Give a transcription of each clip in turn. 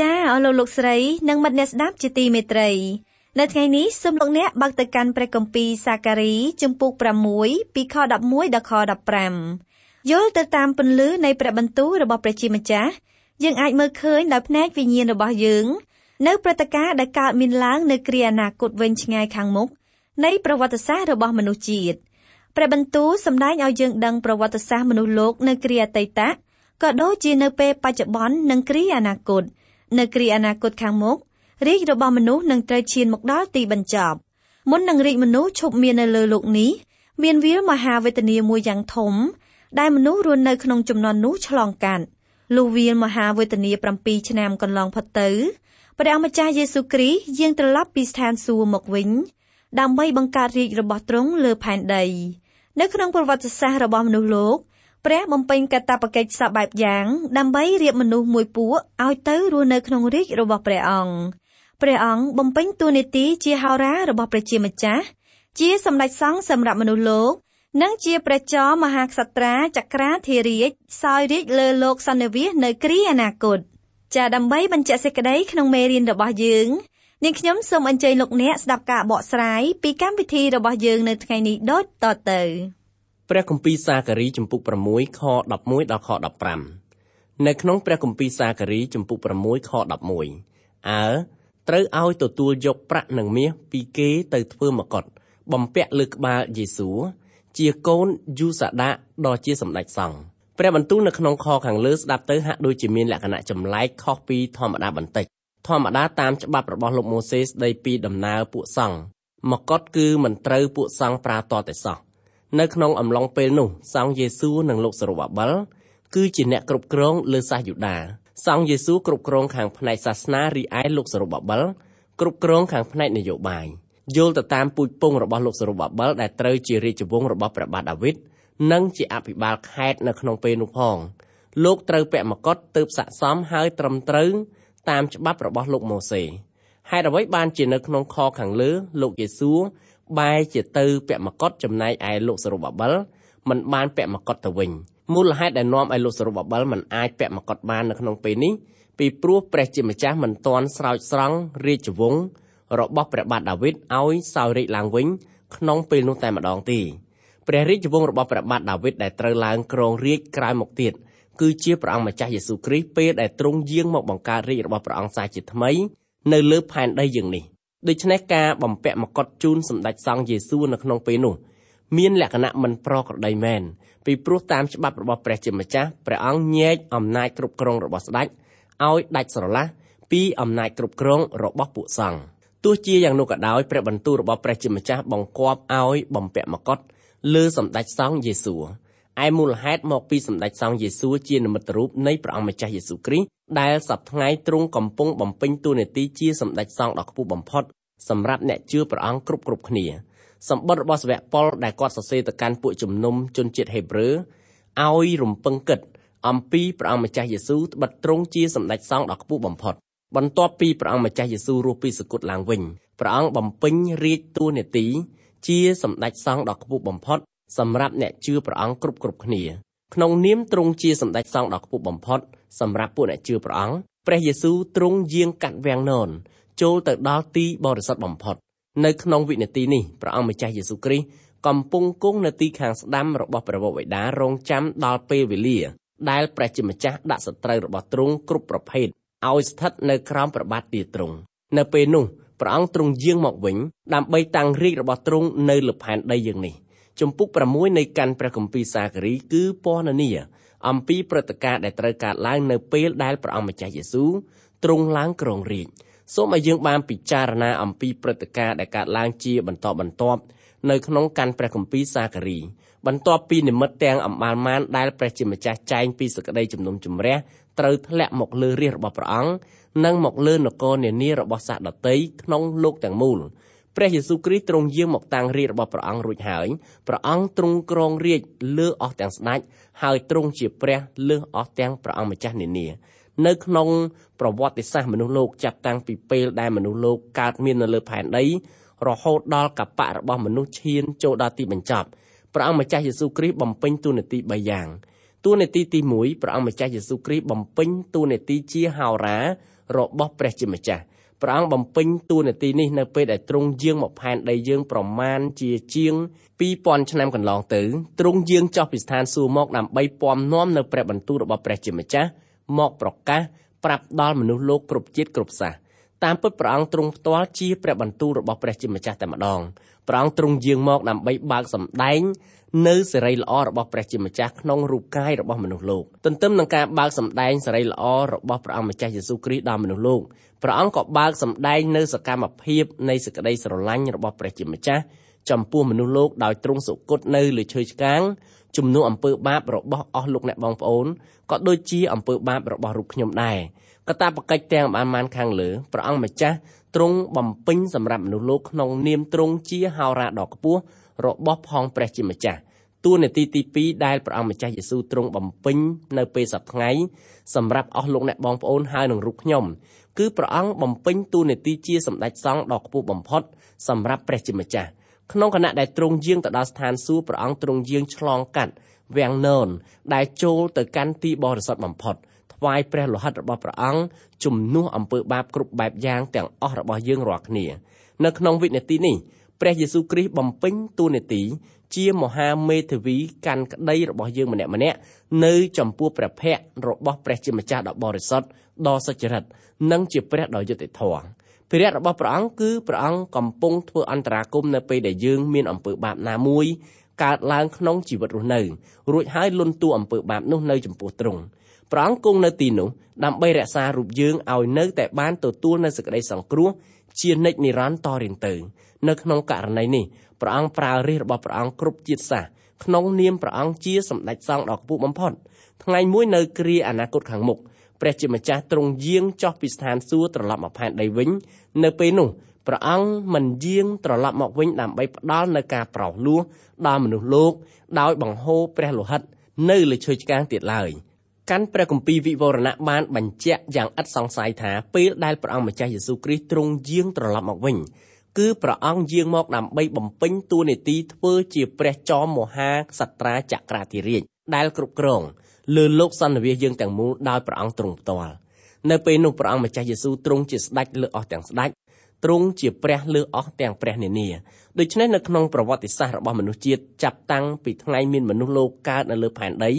ចាអស់លោកលោកស្រីនិងមិត្តអ្នកស្ដាប់ជាទីមេត្រី នៅថ្ងៃនេះសូមលោកអ្នកបើកទៅកាន់ព្រះគម្ពីរសាការីជំពូក6ពីខ11ដល់ខ15យល់ទៅតាមពន្លឺនៃព្រះបន្ទូលរបស់ព្រះជាម្ចាស់យើងអាចមើលឃើញដោយភ្នែកវិញ្ញាណរបស់យើងនៅព្រឹត្តិការណ៍ដែលកើតមានឡើងនៅគ្រាអនាគតវែងឆ្ងាយខាងមុខនៃប្រវត្តិសាស្ត្ររបស់មនុស្សជាតិព្រះបន្ទូលសម្ដែងឲ្យយើងដឹងប្រវត្តិសាស្ត្រមនុស្សលោកនៅគ្រាអតីតក៏ដូចជានៅពេលបច្ចុប្បន្ននិងគ្រាអនាគត។ នៅគ្រាអនាគតខាងមុខរាជរបស់មនុស្សនឹងត្រូវឈានមកដល់ទីបញ្ចប់មុននឹងរាជមនុស្សឈប់មាននៅលើលោកនេះមានវាលមហាវេទនាមួយយ៉ាងធំ ដែលមនុស្សរស់នៅក្នុងចំនួននោះឆ្លងកាត់លុះវាលមហាវេទនា7ឆ្នាំកន្លងផុតទៅព្រះម្ចាស់យេស៊ូវគ្រីស្ទយាងត្រឡប់ពីស្ថានសួគ៌មកវិញ ដើម្បីបង្កើតរាជរបស់ទ្រង់លើផែនដី នៅក្នុងប្រវត្តិសាស្ត្ររបស់មនុស្សលោក ព្រះបំពេញកាតព្វកិច្ចសពបែបយ៉ាងដើម្បីរៀបមនុស្សមួយពួកឲ្យទៅរស់នៅក្នុងរាជរបស់ព្រះអង្គព្រះអង្គបំពេញតួនាទីជាហោរារបស់ព្រះជាម្ចាស់ជាសម្ដេចសង្ឃសម្រាប់មនុស្សលោកនិងជាព្រះចរមហាក្សត្រាចក្រាធិរាជសោយរាជលើលោកសន្និវាសនៅគ្រាអនាគតចាដើម្បីបញ្ជាក់សេចក្តីក្នុងមេរៀនរបស់យើងនាងខ្ញុំសូមអញ្ជើញលោកអ្នកស្ដាប់ការបកស្រាយពីកម្មវិធីរបស់យើងនៅថ្ងៃនេះដូចតទៅ ព្រះគម្ពីរសាការីជំពូក6ខ11ដល់ខ15នៅក្នុងព្រះគម្ពីរសាការីជំពូក6ខ11អើត្រូវឲ្យទទួលយកប្រាក់និងមាសពីគេទៅធ្វើមកុដបំពាក់លើក្បាលយេស៊ូជាកូនយូសាដាដ៏ជាសម្ដេចសង្ឃព្រះបន្ទូលនៅក្នុងខខាងលើស្ដាប់ទៅហាក់ដូចជាមានលក្ខណៈចម្លែកខុសពីធម្មតាបន្តិចធម្មតាតាមច្បាប់របស់លោកម៉ូសេស្ដីពីដំណើរពួកសង្ឃមកុដគឺមិនត្រូវពួកសង្ឃប្រើតតែសោះ នៅក្នុងអំឡុងពេលនោះសង្ឃយេស៊ូនិងលោកសេរូបាបិលគឺជាអ្នកគ្រប់គ្រងលើសាសយូដាសង្ឃយេស៊ូគ្រប់គ្រងខាងផ្នែកសាសនារីឯលោកសេរូបាបិលគ្រប់គ្រងខាងផ្នែកនយោបាយយល់ទៅតាមពូជពងរបស់លោកសេរូបាបិលដែលត្រូវជារាជវង្សរបស់ព្រះបាទដាវីតនិងជាអភិបាលខេត្តនៅក្នុងពេលនោះផងលោកត្រូវពាក់មកុដទើបស័ក្តិសមហើយត្រឹមត្រូវតាមច្បាប់របស់លោកម៉ូសេហេតុអ្វីបានជានៅក្នុងខខាងលើលោកយេស៊ូ បែរជាទៅពាក់មកុដចំណែកឯលោកសរុបបាបិលមិនបានពាក់មកុដទៅវិញមូលហេតុដែលនាំឲ្យលោកសរុបបាបិលមិនអាចពាក់មកុដបាននៅក្នុងពេលនេះពីព្រោះព្រះជាម្ចាស់មិនទាន់ស្រោចស្រង់រាជវង្សរបស់ព្រះបាទដាវីតឲ្យសោយរាជឡើងវិញក្នុងពេលនោះតែម្ដងទេព្រះរាជវង្សរបស់ព្រះបាទដាវីតដែលត្រូវឡើងគ្រងរាជក្រោយមកទៀតគឺជាព្រះអង្គម្ចាស់យេស៊ូវគ្រីស្ទពេលដែលទ្រង់យាងមកបង្កើតរាជរបស់ព្រះអង្គសាជាថ្មីនៅលើផែនដីយើងនេះ ដូច្នេះការបំពាក់មកុដជូនសម្ដេចសង្ឃយេស៊ូនៅក្នុងពេលនោះមានលក្ខណៈមិនប្រក្រតីមែនពីព្រោះតាមច្បាប់របស់ព្រះជាម្ចាស់ព្រះអង្គញែកអំណាចគ្រប់គ្រងរបស់ស្ដេចឲ្យដាច់ស្រឡះពីអំណាចគ្រប់គ្រងរបស់ពួកសង្ឃទោះជាយ៉ាងនោះក៏ដោយព្រះបន្ទូលរបស់ព្រះជាម្ចាស់បង្គាប់ឲ្យបំពាក់មកុដលើសម្ដេចសង្ឃយេស៊ូ ឯមូលហេតុមកពីសម្ដេចសង្ឃយេស៊ូជានិមិត្តរូបនៃព្រះអង្គម្ចាស់យេស៊ូគ្រីស្ទដែលសប្ថ្ងៃទ្រង់កំពុងបំពេញតួនាទីជាសម្ដេចសង្ឃដ៏ខ្ពស់បំផុតសម្រាប់អ្នកជឿព្រះអង្គគ្រប់គ្រប់គ្នាសម្បត្តិរបស់សាវកប៉ុលដែលគាត់សរសេរទៅកាន់ពួកជំនុំជនជាតិហេប្រឺឲ្យរំពឹងគិតអំពីព្រះអង្គម្ចាស់យេស៊ូត្បិតទ្រង់ជាសម្ដេចសង្ឃដ៏ខ្ពស់បំផុតបន្ទាប់ពីព្រះអង្គម្ចាស់យេស៊ូរស់ពីសគត់ឡើងវិញព្រះអង្គបំពេញរាជតួនាទីជាសម្ដេចសង្ឃដ៏ខ្ពស់បំផុត សម្រាប់អ្នកជឿព្រះអង្គគ្រប់គ្រប់គ្នាក្នុងនាមទ្រង់ជាសម្ដេចសង្ឃដ៏ខ្ពស់បំផុតសម្រាប់ពួកអ្នកជឿព្រះអង្គព្រះយេស៊ូវទ្រង់យាងកាត់វាំងននចូលទៅដល់ទីបរិសុទ្ធបំផុតនៅក្នុងវិនាទីនេះព្រះអង្គម្ចាស់យេស៊ូវគ្រីស្ទកំពុងគង់នៅទីខាងស្ដាំរបស់ព្រះវរបិតារងចាំដល់ពេលវេលាដែលព្រះជាម្ចាស់ដាក់សត្រូវរបស់ទ្រង់គ្រប់ប្រភេទឲ្យស្ថិតនៅក្រោមព្រះបាទទាទ្រង់នៅពេលនោះព្រះអង្គទ្រង់យាងមកវិញដើម្បីតាំងរាជរបស់ទ្រង់នៅលើផែនដីយើងនេះ ជំពូក6នៃកាន់ព្រះគម្ពីរសាការីគឺពណ៌នាអំពីព្រឹត្តិការណ៍ដែលត្រូវកើតឡើងនៅពេលដែលព្រះអង្គម្ចាស់យេស៊ូទ្រង់ឡើងគ្រងរាជ្យសូមឲ្យយើងបានពិចារណាអំពីព្រឹត្តិការណ៍ដែលកើតឡើងជាបន្តបន្ទាប់នៅក្នុងកាន់ព្រះគម្ពីរសាការីបន្ទាប់ពីនិមិត្តទាំងអំបាលម៉ានដែលព្រះជាម្ចាស់ចែងពីសក្តីជំនុំជម្រះត្រូវធ្លាក់មកលើរាជរបស់ព្រះអង្គនិងមកលើនគរនានារបស់សាសដតីក្នុងលោកទាំងមូល ព្រះយេស៊ូវគ្រីស្ទទ្រង់យាងមកតាំងរាជរបស់ព្រះអង្គរួចហើយព្រះអង្គទ្រង់គ្រងរាជលើអស់ទាំងស្ដេចហើយទ្រង់ជាព្រះលើសអស់ទាំងព្រះអង្គម្ចាស់នានានៅក្នុងប្រវត្តិសាស្ត្រមនុស្សលោកចាប់តាំងពីពេលដែលមនុស្សលោកកើតមាននៅលើផែនដីរហូតដល់កបៈរបស់មនុស្សឈានចូលដល់ទីបញ្ចប់ព្រះអង្គម្ចាស់យេស៊ូវគ្រីស្ទបំពេញតួនាទី3យ៉ាងតួនាទីទី1ព្រះអង្គម្ចាស់យេស៊ូវគ្រីស្ទបំពេញតួនាទីជាហោរារបស់ព្រះជាម្ចាស់ ព្រះអង្គបំពេញតួនាទីនេះនៅពេលដែលទ្រង់យាងមកផែនដីយើងប្រមាណជាជាង2000ឆ្នាំកន្លងទៅទ្រង់យាងចុះពីស្ថានសួគ៌មកដើម្បីពំនាំនៅព្រះបន្ទូលរបស់ព្រះជាម្ចាស់មកប្រកាសប្រាប់ដល់មនុស្សលោកគ្រប់ជាតិគ្រប់សាសន៍តាមពិតព្រះអង្គទ្រង់ផ្ទាល់ជាព្រះបន្ទូលរបស់ព្រះជាម្ចាស់តែម្ដងព្រះអង្គទ្រង់យាងមកដើម្បីបើកសម្ដែង នៅសេរីល្អរបស់ព្រះជាម្ចាស់ក្នុងរូបកាយរបស់មនុស្សលោកទន្ទឹមនឹងការបើកសម្ដែងសេរីល្អរបស់ព្រះអង្គម្ចាស់យេស៊ូវគ្រីស្ទដល់មនុស្សលោកព្រះអង្គក៏បើកសម្ដែងនៅសកម្មភាពនៃសេចក្តីស្រឡាញ់របស់ព្រះជាម្ចាស់ចំពោះមនុស្សលោកដោយទ្រង់សុគតនៅលើឈើឆ្កាងជំនួសអំពើបាបរបស់អស់លោកអ្នកបងប្អូនក៏ដូចជាអំពើបាបរបស់រូបខ្ញុំដែរកតាបកិច្ចទាំងបានបានខាងលើព្រះអង្គម្ចាស់ទ្រង់បំពេញសម្រាប់មនុស្សលោកក្នុងនាមទ្រង់ជាហោរាដ៏ខ្ពស់របស់ផងព្រះជាម្ចាស់ តួនាទីទី2ដែលព្រះអង្គម្ចាស់យេស៊ូវទ្រង់បំពេញនៅពេលសប្តាហ៍សម្រាប់អស់លោកអ្នកបងប្អូនហើយនឹងរូបខ្ញុំគឺព្រះអង្គបំពេញតួនាទីជាសម្ដេចសង្ឃដ៏ខ្ពស់បំផុតសម្រាប់ព្រះជាម្ចាស់ក្នុងគណៈដែលទ្រង់យាងទៅដល់ស្ថានសួគ៌ព្រះអង្គទ្រង់យាងឆ្លងកាត់វាំងននដែលចូលទៅកាន់ទីបរិសុទ្ធបំផុតថ្វាយព្រះលោហិតរបស់ព្រះអង្គជំនួសអំពើបាបគ្រប់បែបយ៉ាងទាំងអស់របស់យើងរាល់គ្នានៅក្នុងវិនាទីនេះព្រះយេស៊ូវគ្រីស្ទបំពេញតួនាទី ជាមហាមេធាវីកាន់ក្តីរបស់យើងម្នាក់ម្នាក់នៅចំពោះព្រះភ័ក្ត្ររបស់ព្រះជាម្ចាស់ដ៏បរិសុទ្ធដ៏សុចរិតនិងជាព្រះដ៏យុត្តិធម៌ព្រះរាជរបស់ព្រះអង្គគឺព្រះអង្គកំពុងធ្វើអន្តរាគមនៅពេលដែលយើងមានអំពើបាបណាមួយកើតឡើងក្នុងជីវិតរស់នៅរួចហើយលន់តួអំពើបាបនោះនៅចំពោះទ្រង់ព្រះអង្គគង់នៅទីនោះដើម្បីរក្សារូបយើងឲ្យនៅតែបានទទួលនូវសេចក្តីសង្គ្រោះជានិច្ចនិរន្តរ៍តរៀងទៅនៅក្នុងករណីនេះ ព្រះអង្គប្រើរាជរបស់ព្រះអង្គគ្រប់ជាតិសាសន៍ក្នុងនាមព្រះអង្គជាសម្ដេចសង្ឃដ៏ខ្ពស់បំផុតថ្ងៃមួយនៅគ្រាអនាគតខាងមុខព្រះជាម្ចាស់ទ្រង់យាងចុះពីស្ថានសួគ៌ត្រឡប់មកផែនដីវិញនៅពេលនោះព្រះអង្គមិនយាងត្រឡប់មកវិញដើម្បីផ្ដល់នូវការប្រោសលោះដល់មនុស្សលោកដោយបង្ហូរព្រះលោហិតនៅលើឈើឆ្កាងទៀតឡើយកាន់ព្រះគម្ពីរវិវរណៈបានបញ្ជាក់យ៉ាងឥតសង្ស័យថាពេលដែលព្រះអង្គម្ចាស់យេស៊ូវគ្រីស្ទទ្រង់យាងត្រឡប់មកវិញ គឺព្រះអង្គយាងមកដើម្បីបំពេញតួនាទីធ្វើជាព្រះចោមមហាក្សត្រាចក្រាធិរាជដែលគ្រប់គ្រងលើលោកសន្និវាសយើងទាំងមូលដោយព្រះអង្គទ្រង់ផ្ទាល់នៅពេលនោះព្រះអង្គម្ចាស់យេស៊ូវទ្រង់ជាស្ដេចលើអស់ទាំងស្ដេចទ្រង់ជាព្រះលើអស់ទាំងព្រះនានាដូច្នេះនៅក្នុងប្រវត្តិសាស្ត្ររបស់មនុស្សជាតិចាប់តាំងពីថ្ងៃមានមនុស្សលោកកើតនៅលើផែនដី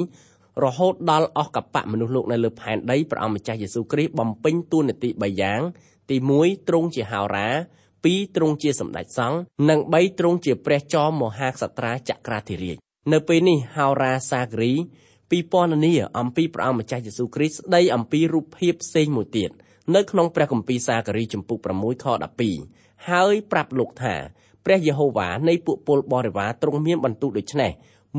រហូតដល់អស់កបៈមនុស្សលោកនៅលើផែនដីព្រះអង្គម្ចាស់យេស៊ូវគ្រីស្ទបំពេញតួនាទី3យ៉ាងទី1ទ្រង់ជាហោរា 2ទ្រង់ជាសម្ដេចសង្ឃនិង3ទ្រង់ជាព្រះចោមមហាក្សត្រាចក្រាធិរាជនៅពេលនេះហោរាសាគរីពីពណ៌នាអំពីព្រះអង្គម្ចាស់យេស៊ូវគ្រីស្ទស្ដីអំពីរូបភាពផ្សេងមួយទៀតនៅក្នុងព្រះគម្ពីរសាគរីចំពុក6ខ12ហើយប្រាប់លោកថាព្រះយេហូវ៉ានៃពួកពលបរិវារទ្រង់មានបន្ទូលដូច្នេះ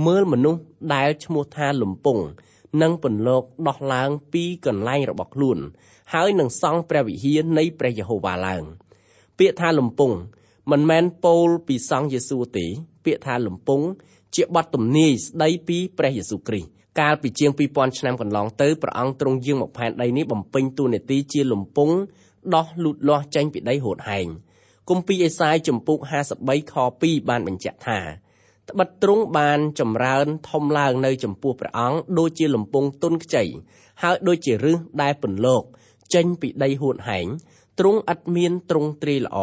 មើលមនុស្សដែលឈ្មោះថាលំពងនិងពន្លកដោះឡើងពីកន្លែងរបស់ខ្លួនហើយនឹងសង់ព្រះវិហារនៃព្រះយេហូវ៉ាឡើង។ ពាក្យថាលំពងមិនមែនពោលពីសង្ឃយេស៊ូទេ ពាក្យថាលំពងជាបទទំនាយស្ដីពីព្រះយេស៊ូគ្រីស្ទកាលពីជាង2000ឆ្នាំកន្លងទៅព្រះអង្គទ្រង់យាងមកផែនដីនេះបំពេញតួនាទីជាលំពងដោះលូតលាស់ចេញពីដីហួតហែងគម្ពីរអេសាយចំពុក53ខ2បានបញ្ជាក់ថាត្បិតទ្រង់បានចម្រើនធំឡើងនៅចំពោះព្រះអង្គដូចជាលំពងទុនខ្ចីហើយដូចជារឹសដែលពន្លកចេញពីដីហួតហែង ទ្រង់ឥតមានទ្រង់ទ្រាយល្អ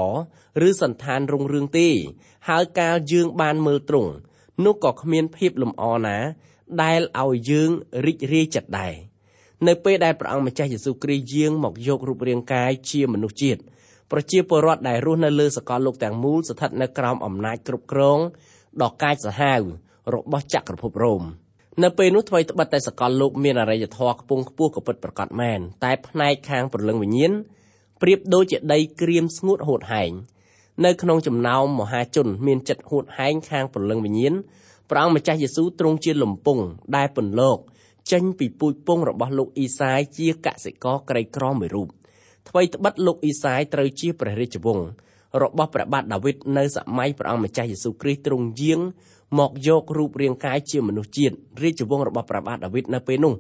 ឬសន្តានរុងរឿងទេ ហើយកាលយើងបានមើលទ្រង់នោះក៏គ្មានភាពលំអណា ដែលឲ្យយើងរីករាយចិត្តដែរនៅពេលដែលព្រះអង្គម្ចាស់យេស៊ូវគ្រីស្ទយាងមកយករូបរាងកាយជាមនុស្សជាតិប្រជាពលរដ្ឋដែលរស់នៅលើសកលលោកទាំងមូលស្ថិតនៅក្រោមអំណាចគ្រប់គ្រងដ៏កាចសាហាវរបស់ចក្រភពរ៉ូមនៅពេលនោះថ្មីត្បិតតែសកលលោកមានអរិយធម៌ខ្ពង់ខ្ពស់ក៏ពិតប្រាកដមែនតែផ្នែកខាងព្រលឹងវិញ្ញាណ ប្រៀបដូចជាដីក្រៀមស្ងួតហួតហែងនៅក្នុងចំណោមមហាជនមានចិត្តហួតហែងខាងព្រលឹងវិញ្ញាណ ព្រះអង្គម្ចាស់យេស៊ូវទ្រង់ជាលំពងដែលពន្លកចេញពីពូជពងរបស់លោកអ៊ីសាយជាកសិករក្រីក្រមួយរូបថ្មីត្បិតលោកអ៊ីសាយត្រូវជាព្រះរាជវង្សរបស់ព្រះបាទដាវីតនៅសម័យព្រះអង្គម្ចាស់យេស៊ូវគ្រីស្ទទ្រង់យាងមកយករូបរាងកាយជាមនុស្សជាតិរាជវង្សរបស់ព្រះបាទដាវីតនៅពេលនោះ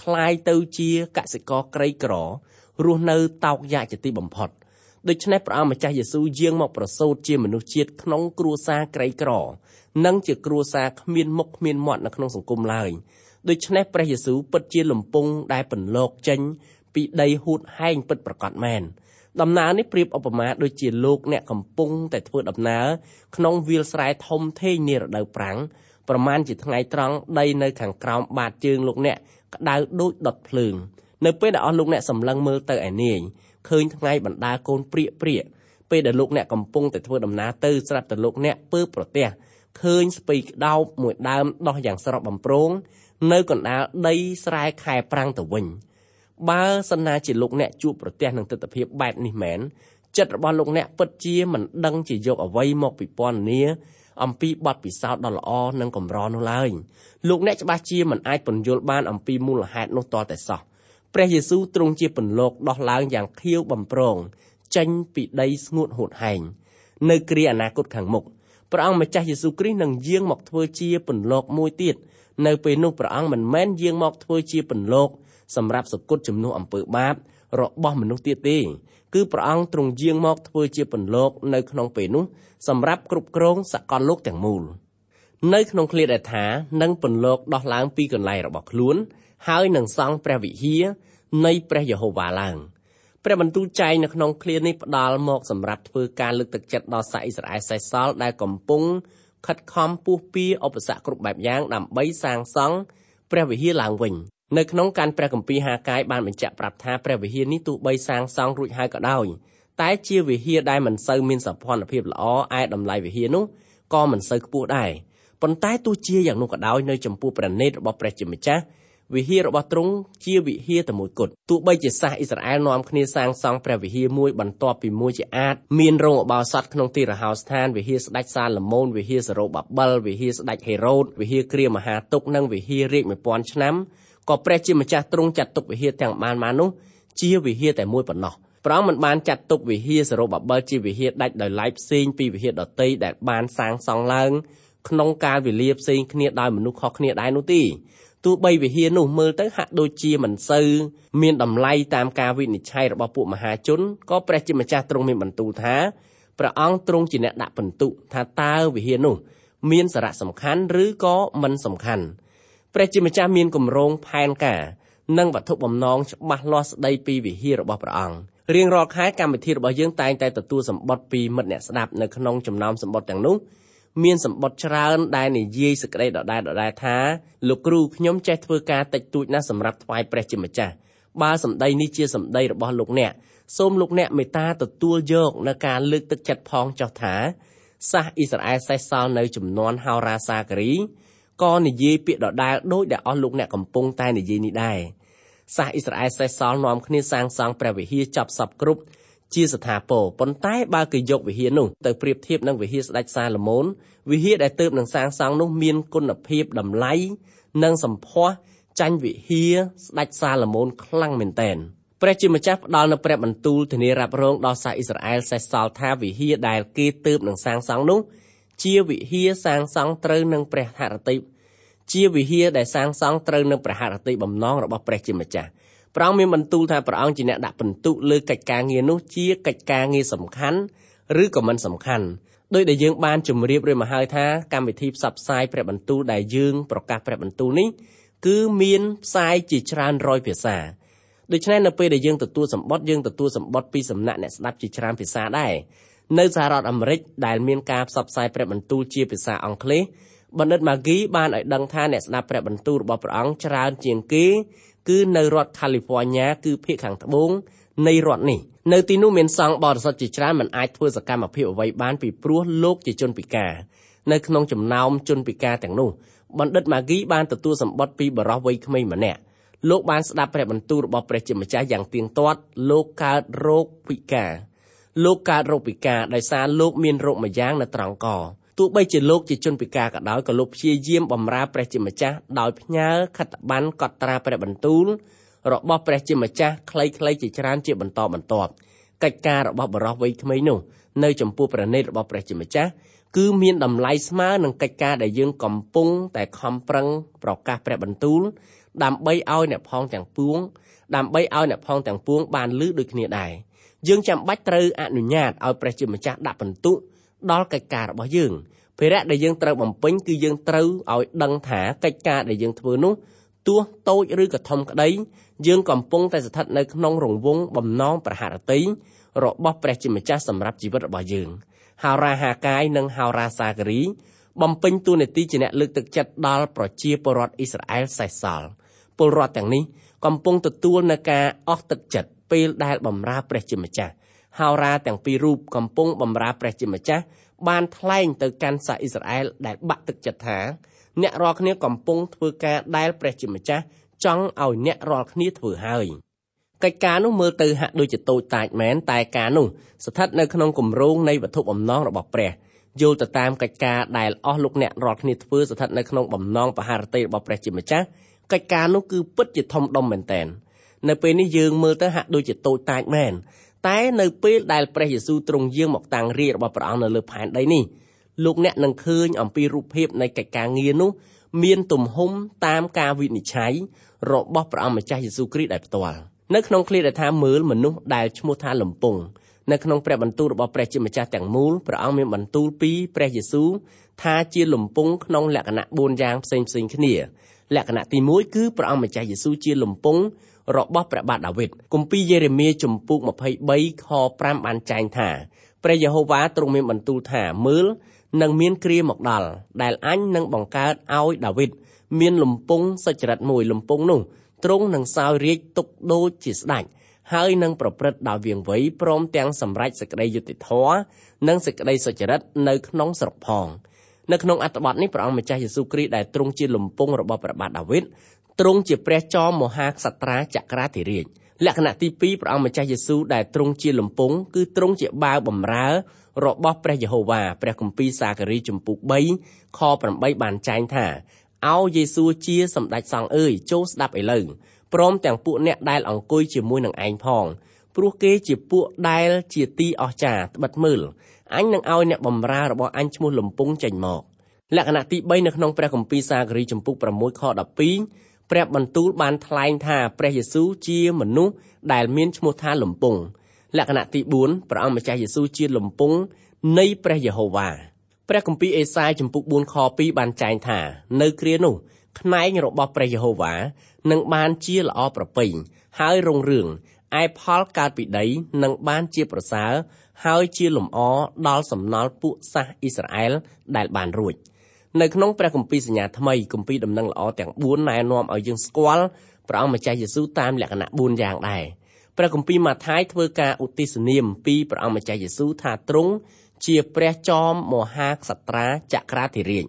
คล้ายទៅជាកសិករក្រីក្រ រស់នៅតោកយ៉ាកជាទីបំផុតដូច្នេះព្រះអង្គម្ចាស់យេស៊ូវយាងមកប្រសូតជាមនុស្សជាតិក្នុងគ្រួសារក្រីក្រនិងជាគ្រួសារគ្មានមុខគ្មានមាត់នៅក្នុងសង្គមឡើយដូច្នេះព្រះយេស៊ូវពិតជាលំពងដែលពន្លកចេញពីដីហួតហែងពិតប្រកបមែនដំណើរនេះប្រៀបឧបមាដូចជាលោកអ្នកកំពុងតែធ្វើដំណើរក្នុងវាលស្រែធំធេងនារដូវប្រាំងប្រមាណជាថ្ងៃត្រង់ដីនៅខាងក្រោមបាតជើងលោកអ្នកក្តៅដូចដុតភ្លើង នៅពេលដែលអស់លោកអ្នកសម្លឹងមើលទៅឯនាយឃើញថ្ងៃបណ្ដាកូនព្រាកព្រាកពេលដែលលោកអ្នកកំពុងតែធ្វើដំណើរទៅស្រាប់តែលោកអ្នកពើប្រទះឃើញស្ពៃក្តោបមួយដើមដោះយ៉ាងស្រស់បំព្រងនៅកណ្ដាលដីស្រែខែប្រាំងទៅវិញបើសិនណាជាលោកអ្នកជួបប្រទះនឹងទស្សនវិជ្ជាបែបនេះមែនចិត្តរបស់លោកអ្នកពិតជាមិនដឹងជាយកអ្វីមកពិពណ៌នាអំពីបទពិសោធន៍ដ៏ល្អនិងកម្រនោះឡើយលោកអ្នកច្បាស់ជាមិនអាចពន្យល់បានអំពីមូលហេតុនោះតតែសោះ ព្រះយេស៊ូវទ្រង់ជាពន្លកដោះឡើងយ៉ាងខៀវបំប្រងចេញពីដីស្ងួតហួតហែងនៅគ្រាអនាគតខាងមុខព្រះអង្គម្ចាស់យេស៊ូវគ្រីស្ទនឹងយាងមកធ្វើជាពន្លកមួយទៀតនៅពេលនោះព្រះអង្គមិនមែនយាងមកធ្វើជាពន្លកសម្រាប់សគត់ជំនួសអំពើបាបរបស់មនុស្សទៀតទេគឺព្រះអង្គទ្រង់យាងមកធ្វើជាពន្លកនៅក្នុងពេលនោះសម្រាប់គ្រប់គ្រងសកលលោកទាំងមូល នៅក្នុងឃ្លាដែលថានឹងពន្លកដោះឡើងពីកន្លែងរបស់ខ្លួន ហើយនឹងសង់ព្រះវិហារនៃព្រះយេហូវ៉ាឡើងព្រះបន្ទូលចែងនៅក្នុងឃ្លានេះផ្ដាល់មកសម្រាប់ធ្វើការលើកទឹកចិត្តដល់សាសអ៊ីស្រាអែលសេសសល់ដែលកំពុងខិតខំពុះពៀឧបសគ្គគ្រប់បែបយ៉ាងដើម្បីសាងសង់ព្រះវិហារឡើងវិញនៅក្នុងការព្រះគម្ពីរហាកាយបានបញ្ជាក់ប្រាប់ថាព្រះវិហារនេះទោះបីសាងសង់រួចហើយក៏ដោយតែជាវិហារដែលមិនសូវមានសោភ័ណភាពល្អឯតម្លៃវិហារនោះក៏មិនសូវខ្ពស់ដែរ ប៉ុន្តែទោះជាយ៉ាងនោះក៏ដោយនៅចំពោះព្រះនេតរបស់ព្រះជាម្ចាស់វិហាររបស់ទ្រង់ជាវិហារតែមួយគត់ទោះបីជាសាសអ៊ីស្រាអែលនាំគ្នាសាងសង់ព្រះវិហារមួយបន្ទាប់ពីមួយជាអាចមានរោងអបោសថក្នុងទីរហោស្ថានវិហារស្ដេចសាឡូមោនវិហារសេរូបាបិលវិហារស្ដេចហេរ៉ូតវិហារគ្រាមហាទុកនិងវិហាររាជ1000ឆ្នាំក៏ព្រះជាម្ចាស់ទ្រង់ចាត់ទុកវិហារទាំងបានមកនោះជាវិហារតែមួយប៉ុណ្ណោះព្រះអង្គមិនបានចាត់ទុកវិហារសេរូបាបិលជាវិហារដាច់ដោយឡែកផ្សេងពីវិហារដតីដែលបានសាងសង់ឡើង ក្នុងកាលវេលាផ្សេងគ្នាដោយមនុស្សខុសគ្នាដែរនោះទេទោះបីវិហារនោះមើលទៅហាក់ដូចជាមិនសូវមានតម្លៃតាមការវិនិច្ឆ័យរបស់ពួកមហាជនក៏ព្រះជាម្ចាស់ទ្រង់មានបន្ទូលថាព្រះអង្គទ្រង់ជាអ្នកដាក់បន្ទុកថាតើវិហារនោះមានសារៈសំខាន់ឬក៏មិនសំខាន់ព្រះជាម្ចាស់មានគម្រោងផែនការនិងវត្ថុបំណងច្បាស់លាស់ស្ដីពីវិហាររបស់ព្រះអង្គរៀងរាល់ខែកម្មវិធីរបស់យើងតែងតែទទួលសម្បត្តិពីមិត្តអ្នកស្ដាប់នៅក្នុងចំណោមសម្បត្តិទាំងនោះ មានសម្បត្តិច្រើនដែលនិយាយសេចក្តីដដែលដដែលថាលោកគ្រូខ្ញុំចេះធ្វើការតិចតួចណាស់សម្រាប់ថ្វាយព្រះជាម្ចាស់បើសម្ដីនេះជាសម្ដីរបស់លោកអ្នកសូមលោកអ្នកមេត្តាទទួលយកនៅការលើកទឹកចិត្តផងចុះថាសាសអ៊ីស្រាអែលសេសសល់នៅចំនួនហោរាសាការីក៏និយាយពាក្យដដែលដូចដែលអស់លោកអ្នកកំពុងតែនិយាយនេះដែរសាសអ៊ីស្រាអែលសេសសល់នាំគ្នាសាងសង់ព្រះវិហារចប់សពគ្រប់ ជាស្ថាពរប៉ុន្តែបើគេយកវិហារនោះទៅប្រៀបធៀបនឹងវិហារស្ដេចសាឡូមោនវិហារដែលទើបនឹងសាងសង់នោះមានគុណភាពតម្លៃនិងសម្ផស្សចាញ់វិហារស្ដេចសាឡូមោនខ្លាំងមែនទែនព្រះជាម្ចាស់ផ្ដល់នូវព្រះបន្ទូលធានារ៉ាប់រងដល់សាសអ៊ីស្រាអែលសេសសល់ថាវិហារដែលគេទើបនឹងសាងសង់នោះជាវិហារសាងសង់ត្រូវនឹងព្រះហឫទ័យជាវិហារដែលសាងសង់ត្រូវនឹងព្រះហឫទ័យបំណងរបស់ព្រះជាម្ចាស់ ព្រះអង្គមានបន្ទូលថាព្រះអង្គជាអ្នកដាក់ពិន្ទុលើកិច្ចការងារនោះជាកិច្ចការងារសំខាន់ឬក៏មិនសំខាន់ដោយដែលយើងបានជម្រាបរួចមកហើយថាកម្មវិធីផ្សព្វផ្សាយព្រះបន្ទូលដែលយើងប្រកាសព្រះបន្ទូលនេះគឺមានផ្សាយជាច្រើនរយភាសាដូច្នេះនៅពេលដែលយើងទទួលសម្បត្តិយើងទទួលសម្បត្តិពីសំណាក់អ្នកស្ដាប់ជាច្រើនភាសាដែរនៅសហរដ្ឋអាមេរិកដែលមានការផ្សព្វផ្សាយព្រះបន្ទូលជាភាសាអង់គ្លេសបណ្ឌិតម៉ាហ្គីបានឲ្យដឹងថាអ្នកស្ដាប់ព្រះបន្ទូលរបស់ព្រះអង្គច្រើនជាងគេ គឺនៅរដ្ឋ California គឺភាគខាងត្បូងនៃរដ្ឋនេះនៅទីនោះមានសង្ឃបរិសុទ្ធជាច្រើនមិនអាចធ្វើសកម្មភាពអ្វីបានពីព្រោះលោកជាជនពិការនៅក្នុងចំណោមជនពិការទាំងនោះបណ្ឌិតម៉ាហ្គីបានទទួលសម្បត្តិពីបរិសុទ្ធវ័យក្មេងម្នាក់លោកបានស្ដាប់ព្រះបន្ទូលរបស់ព្រះជាម្ចាស់យ៉ាងទៀងទាត់លោកកើតរោគពិការលោកកើតរោគពិការដោយសារលោកមានរោគមួយយ៉ាងនៅត្រង់ក ទោះបីជាលោកជាជនពិការក៏ដោយក៏លោកព្យាយាមបម្រើព្រះជាម្ចាស់ដោយផ្ញើខិត្តប័ណ្ណកត់ត្រាព្រះបន្ទូលរបស់ព្រះជាម្ចាស់ខ្លីៗជាច្រើនជាបន្តបន្ទាប់កិច្ចការរបស់បរិះវ័យក្មេងនោះនៅចំពោះព្រះនេតរបស់ព្រះជាម្ចាស់គឺមានតម្លៃស្មើនឹងកិច្ចការដែលយើងកំពុងតែខំប្រឹងប្រកាសព្រះបន្ទូលដើម្បីឲ្យអ្នកផងទាំងពួងដើម្បីឲ្យអ្នកផងទាំងពួងបានលឺដូចគ្នាដែរយើងចាំបាច់ត្រូវអនុញ្ញាតឲ្យព្រះជាម្ចាស់ដាក់បន្ទុក ដល់កិច្ចការរបស់យើងភារៈដែលយើងត្រូវបំពេញគឺយើងត្រូវឲ្យដឹងថាកិច្ចការដែលយើងធ្វើនោះទោះតូចឬក៏ធំក្តីយើងកំពុងតែស្ថិតនៅក្នុងរង្វង់បំណងប្រហារតីរបស់ព្រះជាម្ចាស់សម្រាប់ជីវិតរបស់យើងហោរាហាកាយនិងហោរាសាការីបំពេញតួនាទីជាអ្នកលើកទឹកចិត្តដល់ប្រជាពលរដ្ឋអ៊ីស្រាអែលសេសសល់ពលរដ្ឋទាំងនេះកំពុងទទួលនឹងការអស់ទឹកចិត្តពេលដែលបម្រើព្រះជាម្ចាស់ ហោរាទាំងពីររូបកំពុងបម្រើព្រះជាម្ចាស់បានថ្លែងទៅកាន់សាសអ៊ីស្រាអែលដែលបាក់ទឹកចិត្តថាអ្នករាល់គ្នាកំពុងធ្វើការដែលព្រះជាម្ចាស់ចង់ឲ្យអ្នករាល់គ្នាធ្វើហើយកិច្ចការនោះមើលទៅហាក់ដូចជាតូចតាចមែនតែការនោះស្ថិតនៅក្នុងគម្រោងនៃវត្ថុបំណងរបស់ព្រះយល់ទៅតាមកិច្ចការដែលអស់លោកអ្នករាល់គ្នាធ្វើស្ថិតនៅក្នុងបំណងបហារតីរបស់ព្រះជាម្ចាស់កិច្ចការនោះគឺពិតជាធំដុំមែនទែននៅពេលនេះយើងមើលទៅហាក់ដូចជាតូចតាចមែន តែនៅពេលដែលព្រះយេស៊ូវទ្រង់យាងមកតាំងរាជរបស់ព្រះអង្គនៅលើផែនដីនេះលោកអ្នកនឹងឃើញអំពីរូបភាពនៃកិច្ចការងារនោះមានទំហំតាមការវិនិច្ឆ័យរបស់ព្រះអង្គម្ចាស់យេស៊ូវគ្រីស្ទដែលផ្ទាល់នៅក្នុងឃ្លាដែលថាមើលមនុស្សដែលឈ្មោះថាលំពងនៅក្នុងព្រះបន្ទូលរបស់ព្រះជាម្ចាស់ទាំងមូលព្រះអង្គមានបន្ទូលពីព្រះយេស៊ូវថាជាលំពងក្នុងលក្ខណៈ4យ៉ាងផ្សេងផ្សេងគ្នាលក្ខណៈទី1គឺព្រះអង្គម្ចាស់យេស៊ូវជាលំពង របស់ព្រះបាទដាវីតគម្ពីរយេរេមៀជំពូក23ខ5បានចែងថាព្រះយេហូវ៉ាទ្រង់មានបន្ទូលថាមើលនឹងមានគ្រាមកដល់ដែលអញនឹងបង្កើតឲ្យដាវីតមានលំពងសុចរិតមួយលំពងនោះទ្រង់នឹងសោយរាជទុកដូចជាស្ដេចហើយនឹងប្រព្រឹត្តដោយវាងវៃព្រមទាំងសម្រេចសេចក្តីយុត្តិធម៌និងសេចក្តីសុចរិតនៅក្នុងស្រុកផងនៅក្នុងអត្ថបទនេះព្រះអង្គម្ចាស់យេស៊ូវគ្រីស្ទដែលទ្រង់ជាលំពងរបស់ព្រះបាទដាវីត ទ្រង់ជាព្រះចោមមហាក្សត្រាចក្រាធិរាជលក្ខណៈទី2ព្រះអង្គម្ចាស់យេស៊ូវដែលទ្រង់ជាលំពងគឺទ្រង់ជាបាវបំរើរបស់ព្រះយេហូវ៉ាព្រះគម្ពីរសាការីជំពូក3ខ8បានចែងថាអោយេស៊ូវជាសម្ដេចសង្ឃអើយចូលស្ដាប់ឥឡូវព្រមទាំងពួកអ្នកដែលអង្គុយជាមួយនឹងឯងផងព្រោះគេជាពួកដែលជាទីអស្ចារ្យត្បិតមើលអញនឹងឲ្យអ្នកបម្រើរបស់អញឈ្មោះលំពងចេញមកលក្ខណៈទី3នៅក្នុងព្រះគម្ពីរសាការីចំពុក6ខ12 ព្រះបន្ទូលបានថ្លែងថាព្រះយេស៊ូវជាមនុស្សដែលមានឈ្មោះថាលំពងលក្ខណៈទី4ព្រះអង្គម្ចាស់យេស៊ូវជាលំពងនៃព្រះយេហូវ៉ាព្រះគម្ពីរអេសាយចំពុក4ខ2បានចែងថា នៅគ្រានោះផ្នែងរបស់ព្រះយេហូវ៉ានឹងបានជាល្អប្រពៃហើយរុងរឿងឯផលកើតពីដីនឹងបានជាប្រសើរហើយជាលំអដល់សំណល់ពួកសាសអ៊ីស្រាអែលដែលបានរួច នៅក្នុងព្រះគម្ពីរសញ្ញាថ្មីគម្ពីរដំណឹងល្អទាំង4ណែនាំឲ្យយើងស្គាល់ព្រះអង្គម្ចាស់យេស៊ូវតាមលក្ខណៈ4យ៉ាងដែរព្រះគម្ពីរម៉ាថាយធ្វើការឧទ្ទិសនាមពីព្រះអង្គម្ចាស់យេស៊ូវថាទ្រង់ជាព្រះចោមមហាក្សត្រាចក្រាធិរាជ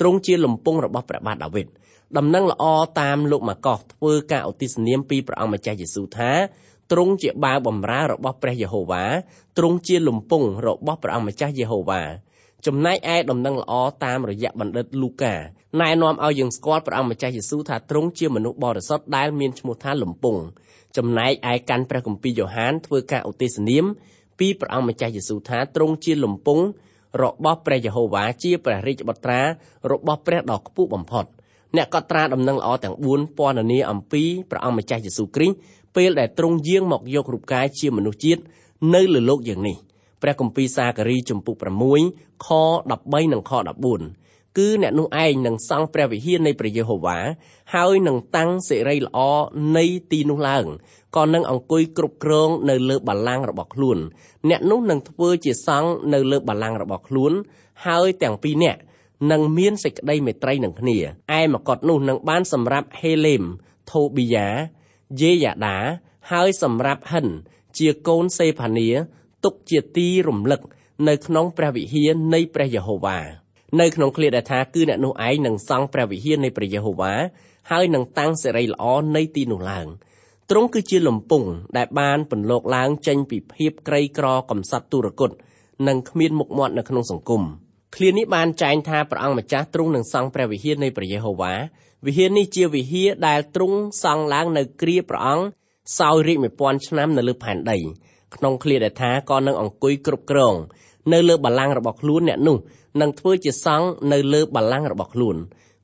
ទ្រង់ជាលំពងរបស់ព្រះបាទដាវីតដំណឹងល្អតាមលោកម៉ាកុសធ្វើការឧទ្ទិសនាមពីព្រះអង្គម្ចាស់យេស៊ូវថាទ្រង់ជាបាវបំរើរបស់ព្រះយេហូវ៉ាទ្រង់ជាលំពងរបស់ព្រះអង្គម្ចាស់យេហូវ៉ា ចំណែកឯដំណឹងល្អតាមរយៈបណ្ឌិតលូកាណែនាំឲ្យយើងស្គាល់ព្រះអង្គម្ចាស់យេស៊ូវថាទ្រង់ជាមនុស្សបរិសុទ្ធដែលមានឈ្មោះថាលំពងចំណែកឯកាន់ព្រះគម្ពីរយ៉ូហានធ្វើការឧទេសនាមពីព្រះអង្គម្ចាស់យេស៊ូវថាទ្រង់ជាលំពងរបស់ព្រះយេហូវ៉ាជាព្រះរាជបុត្រារបស់ព្រះដ៏ខ្ពស់បំផុតអ្នកកត់ត្រាដំណឹងល្អទាំង4ពណ៌នាអំពីព្រះអង្គម្ចាស់យេស៊ូវគ្រីស្ទពេលដែលទ្រង់យាងមកយករូបកាយជាមនុស្សជាតិនៅលើលោកយ៉ាងនេះ ព្រះគម្ពីរសាការីជំពូក6ខ13និងខ14គឺអ្នកនោះឯងនឹងសង់ព្រះវិហារនៃព្រះយេហូវ៉ាហើយនឹងតាំងសិរីល្អនៃទីនោះឡើងក៏នឹងអង្គុយគ្រប់គ្រងនៅលើបល្ល័ង្ករបស់ខ្លួន អ្នកនោះនឹងធ្វើជាសង្ឃនៅលើបល្ល័ង្ករបស់ខ្លួន ហើយទាំងពីរនាក់នឹងមានសេចក្តីមេត្រីនឹងគ្នាឯមកុដនោះនឹងបានសម្រាប់ហេលេមថូប៊ីយ៉ាយេយ៉ាដាហើយសម្រាប់ហិនជាកូនសេផានី ទុកជាទីរំលឹកនៅក្នុងព្រះវិហារនៃព្រះយេហូវ៉ានៅក្នុងឃ្លាដែលថាគឺអ្នកនោះឯងនឹងសង់ព្រះវិហារនៃព្រះយេហូវ៉ាហើយនឹងតាំងសេរីល្អនៃទីនោះឡើងទ្រង់គឺជាលំពងដែលបានពន្លកឡើងចេញពីភាពក្រីក្រកំសត់ទុរគតនិងគ្មានមុខមាត់នៅក្នុងសង្គមឃ្លានេះបានចែងថាព្រះអង្គម្ចាស់ទ្រង់នឹងសង់ព្រះវិហារនៃព្រះយេហូវ៉ាវិហារនេះជាវិហារដែលទ្រង់សង់ឡើងនៅគ្រាព្រះអង្គសោយរាជ1000ឆ្នាំនៅលើផែនដី ក្នុងឃ្លាដែលថាក៏នឹងអង្គុយគ្រប់គ្រងនៅលើបល្ល័ង្ករបស់ខ្លួនអ្នកនោះនឹងធ្វើជាសង្ឃនៅលើបល្ល័ង្ករបស់ខ្លួន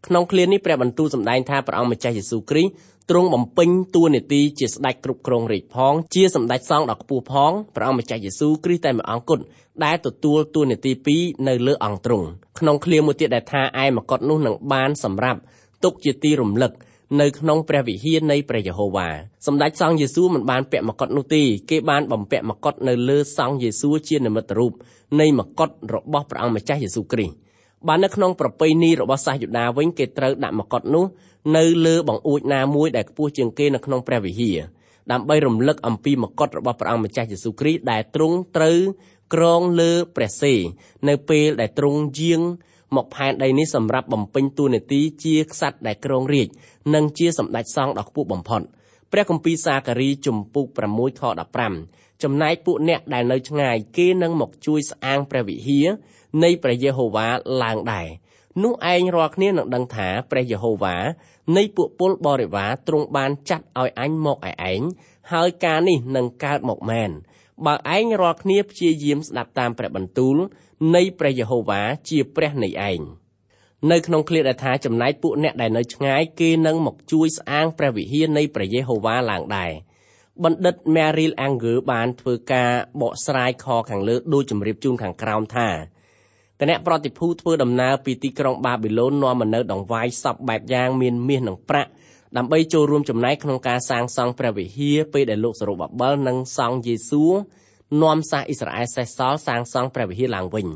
ក្នុងឃ្លានេះព្រះបន្ទូលសម្ដែងថាព្រះអង្គម្ចាស់យេស៊ូវគ្រីស្ទទ្រង់បំពេញតួនាទីជាស្ដេចគ្រប់គ្រងរាជផងជាសម្ដេចសង្ឃដ៏ខ្ពស់ផងព្រះអង្គម្ចាស់យេស៊ូវគ្រីស្ទតែមួយអង្គគត់ដែលទទួលតួនាទីពីរនៅលើអង្គទ្រង់ក្នុងឃ្លាមួយទៀតដែលថាឯមកុដនោះនឹងបានសម្រាប់ទុកជាទីរំលឹក នៅក្នុងព្រះវិហារនៃព្រះយេហូវ៉ាសម្ដេចសង្ឃយេស៊ូវមិនបានពាក់មកុដនោះទេគេបានបំពាក់មកុដនៅលើសង្ឃយេស៊ូវជានិមិត្តរូបនៃមកុដរបស់ព្រះអង្គម្ចាស់យេស៊ូវគ្រីស្ទបាននៅក្នុងប្រពៃណីរបស់សាសយូដាវិញគេត្រូវដាក់មកុដនោះនៅលើបង្អួចណាមួយដែលខ្ពស់ជាងគេនៅក្នុងព្រះវិហារដើម្បីរំលឹកអំពីមកុដរបស់ព្រះអង្គម្ចាស់យេស៊ូវគ្រីស្ទដែលទ្រង់ត្រូវក្រងលើព្រះសេនៅពេលដែលទ្រង់យាង មកផែនដីនេះសម្រាប់បំពេញតួនាទីជាក្សត្រដែលគ្រងរាជនិងជាសម្ដេចសង្ឃដ៏ខ្ពស់បំផុតព្រះគម្ពីរសាការីជំពូក6ខ15ចំណែកពួកអ្នកដែលនៅឆ្ងាយគេនឹងមកជួយស្អាងព្រះវិហារនៃព្រះយេហូវ៉ាឡើងដែរនោះឯងរាល់គ្នានឹងដឹងថាព្រះយេហូវ៉ានៃពួកពលបរិវារទ្រង់បានចាត់ឲ្យអញមកឯឯងហើយការនេះនឹងកើតមកមែន បើឯងរាល់គ្នាព្យាយាមស្ដាប់តាមព្រះបន្ទូលនៃព្រះយេហូវ៉ាជាព្រះនៃឯងនៅក្នុងឃ្លាដែលថាចំណែកពួកអ្នកដែលនៅឆ្ងាយគេនឹងមកជួយស្អាងព្រះវិហារនៃព្រះយេហូវ៉ាឡើងដែរបណ្ឌិត Merrill Anger បានធ្វើការបកស្រាយខខាងលើដូចជម្រាបជូនខាងក្រោមថាគណៈប្រតិភូធ្វើដំណើរពីទីក្រុងបាប៊ីឡូននាំមកនៅដង្វាយសពបែបយ៉ាងមានមាសនិងប្រាក់ ដើម្បីចូលរួមចំណែកក្នុងការសាងសង់ព្រះវិហារពេលដែលលោកសរុបបាបលនិងសង់យេស៊ូនាំសាសអ៊ីស្រាអែលសេះសល់សាងសង់ព្រះវិហារឡើងវិញ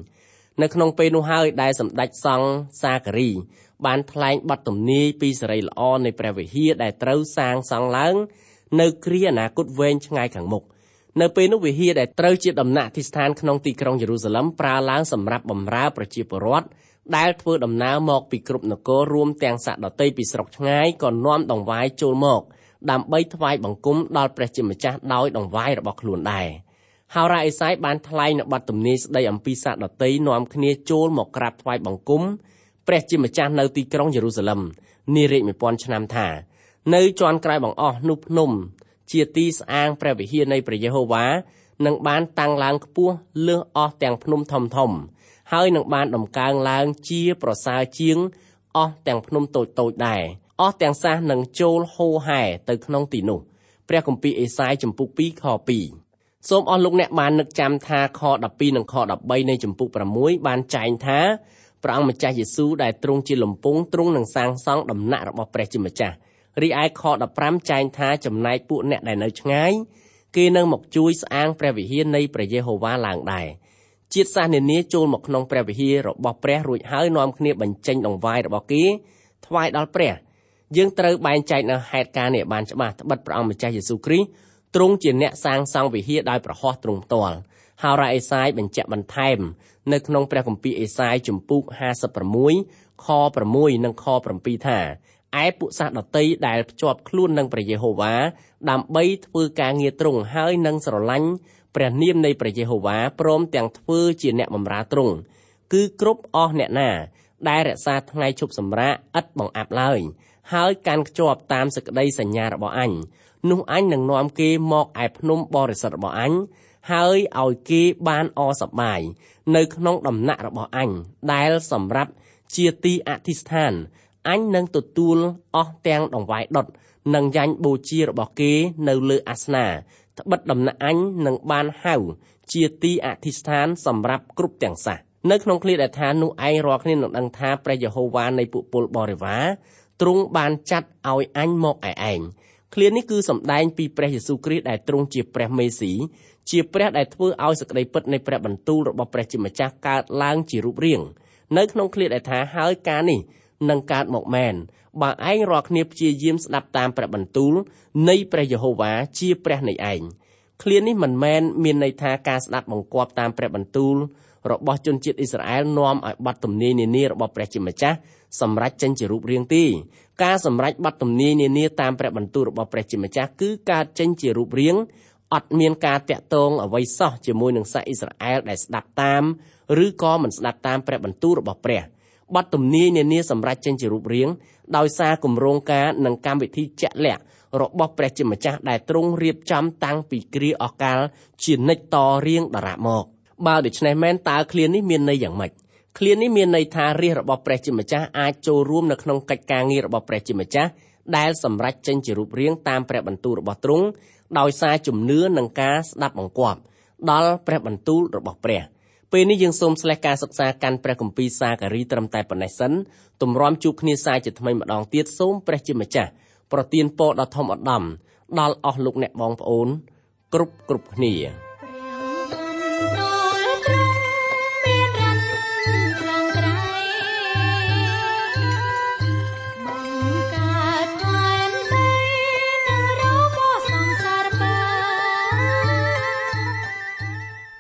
នៅក្នុងពេលនោះហើយដែលសម្ដេចសង្ឃសាការី បានថ្លែងបទទំនាយពីសេរីល្អនៃព្រះវិហារដែលត្រូវសាងសង់ឡើង នៅគ្រាអនាគតវែងឆ្ងាយខាងមុខនៅពេលនោះវិហារដែលត្រូវជាដំណាក់ទីស្ថានក្នុងទីក្រុងយេរូសាឡឹមប្រើឡើងសម្រាប់បម្រើប្រជាពលរដ្ឋ ដែលធ្វើដំណើរមកពីគ្រប់នគររួមទាំងសាក់ដតីពីស្រុកឆ្ងាយក៏នាំដង្វាយចូលមក ដើម្បីថ្វាយបង្គំដល់ព្រះជាម្ចាស់ដោយដង្វាយរបស់ខ្លួនដែរហោរាអេសាយបានថ្លែងនៅបទទំនាយស្ដីអំពីសាក់ដតីនាំគ្នាចូលមកក្រាបថ្វាយបង្គំព្រះជាម្ចាស់នៅទីក្រុងយេរូសាឡឹមនារេច1000ឆ្នាំថា នៅជាន់ក្រោយបង្អស់នោះភ្នំ ជាទីស្អាងព្រះវិហារនៃព្រះយេហូវ៉ានឹងបានតាំងឡើងខ្ពស់លើសអស់ទាំងភ្នំធំធំ ហើយនឹងបានដំកើងឡើងជាប្រសើរជាងអស់ទាំងភ្នំតូចតូចដែរអស់ទាំងសាសនឹងចូលហូហែទៅក្នុងទីនោះព្រះគម្ពីរអេសាយចំពុក2ខ2សូមអស់លោកអ្នកបាននឹកចាំថាខ12និងខ13នៃចំពុក6បានចែងថាព្រះអង្គម្ចាស់យេស៊ូវដែលទ្រង់ជាលំពងទ្រង់នឹងសាងសង់ដំណាក់របស់ព្រះជាម្ចាស់រីឯខ15ចែងថាចំណែកពួកអ្នកដែលនៅឆ្ងាយគេនឹងមកជួយស្អាងព្រះវិហារនៃព្រះយេហូវ៉ាឡើងដែរ ជាតិសាសន៍នានាចូលមកក្នុងព្រះវិហាររបស់ព្រះរួចហើយនាំគ្នាបញ្ចេញដង្វាយរបស់គេថ្វាយដល់ព្រះយើងត្រូវបែងចែកនៅហេតុការណ៍នេះបានច្បាស់ត្បិតព្រះអង្គម្ចាស់យេស៊ូវគ្រីស្ទទ្រង់ជាអ្នកសាងសង់វិហារដោយប្រហោះទ្រង់ផ្ទាល់ហើយរ៉ាអេសាយបញ្ជាក់បន្ថែមនៅក្នុងព្រះគម្ពីរអេសាយជំពូក56ខ6និងខ7ថាឯពួកសាសដតីដែលភ្ជាប់ខ្លួននឹងព្រះយេហូវ៉ាដើម្បីធ្វើការងារទ្រង់ហើយនឹងស្រឡាញ់ ព្រះនាមនៃព្រះយេហូវ៉ាព្រមទាំងធ្វើជាអ្នកបម្រើទ្រង់គឺគ្រប់អស់អ្នកណាដែលរក្សាថ្ងៃជប់សម្រាកឥតបង្អាប់ឡើយហើយកាន់ខ្ជាប់តាមសេចក្តីសញ្ញារបស់អញនោះអញនឹងនាំគេមកឯភ្នំបរិសុទ្ធរបស់អញហើយឲ្យគេបានអសប្បាយនៅក្នុងដំណាក់របស់អញដែលសម្រាប់ជាទីអធិស្ឋានអញនឹងទទួលអស់ទាំងដង្វាយដុតនិងយ៉ាញ់បូជារបស់គេនៅលើអាសនា ត្បិតដំណាក់អញនឹងបានហៅជាទីអធិស្ឋានសម្រាប់គ្រប់ទាំងសាសនៅក្នុងឃ្លាដែលថានោះឯងរាល់គ្នានឹងដឹងថាព្រះយេហូវ៉ានៃពួកពលបរិវារទ្រង់បានចាត់ឲ្យអញមកឯឯងឃ្លានេះគឺសំដែងពីព្រះយេស៊ូវគ្រីស្ទដែលទ្រង់ជាព្រះមេស៊ីជាព្រះដែលធ្វើឲ្យសក្តីពិតនៃព្រះបន្ទូលរបស់ព្រះជាម្ចាស់កើតឡើងជារូបរាងនៅក្នុងឃ្លាដែលថាហើយការនេះ នឹងកើតមកមែនបើឯងរាល់គ្នាព្យាយាមស្ដាប់តាមព្រះបន្ទូលនៃព្រះយេហូវ៉ាជាព្រះនៃឯងឃ្លានេះមិនមែនមានន័យថាការស្ដាប់បង្គាប់តាមព្រះបន្ទូលរបស់ជនជាតិអ៊ីស្រាអែលនាំឲ្យបាត់ទំនាយនានារបស់ព្រះជាម្ចាស់សម្រាប់ចេញជារូបរាងទេការសម្រេចបាត់ទំនាយនានាតាមព្រះបន្ទូលរបស់ព្រះជាម្ចាស់គឺកើតចេញជារូបរាងអត់មានការតាក់ទងអ្វីសោះជាមួយនឹងសាសអ៊ីស្រាអែលដែលស្ដាប់តាមឬក៏មិនស្ដាប់តាមព្រះបន្ទូលរបស់ព្រះ បទទំនាយនានាសម្រាប់ចេញជារូបរាងដោយសារគម្រោងការនិងកម្មវិធីជាក់លាក់របស់ព្រះជាម្ចាស់ដែលទ្រង់រៀបចំតាំងពីគ្រាអកាលជានិច្ចតរៀងដរាបមកបើដូច្នេះមែនតើឃ្លានេះមានន័យយ៉ាងម៉េចឃ្លានេះមានន័យថារាជរបស់ព្រះជាម្ចាស់អាចចូលរួមនៅក្នុងកិច្ចការងាររបស់ព្រះជាម្ចាស់ដែលសម្រេចចេញជារូបរាងតាមព្រះបន្ទូលរបស់ទ្រង់ដោយសារជំនឿនិងការស្ដាប់បង្គាប់ដល់ព្រះបន្ទូលរបស់ព្រះ ពេលនេះយើងសូមស្លេះការសិក្សាកាន់ព្រះគម្ពីរសាការីត្រឹមតែប៉ុណ្ណេះសិនទម្រាំជួបគ្នាសាជាថ្មីម្ដងទៀតសូមព្រះជាម្ចាស់ប្រទានពរដ៏ធំឧត្តមដល់អស់លោកអ្នកបងប្អូន គ្រប់គ្រប់គ្នា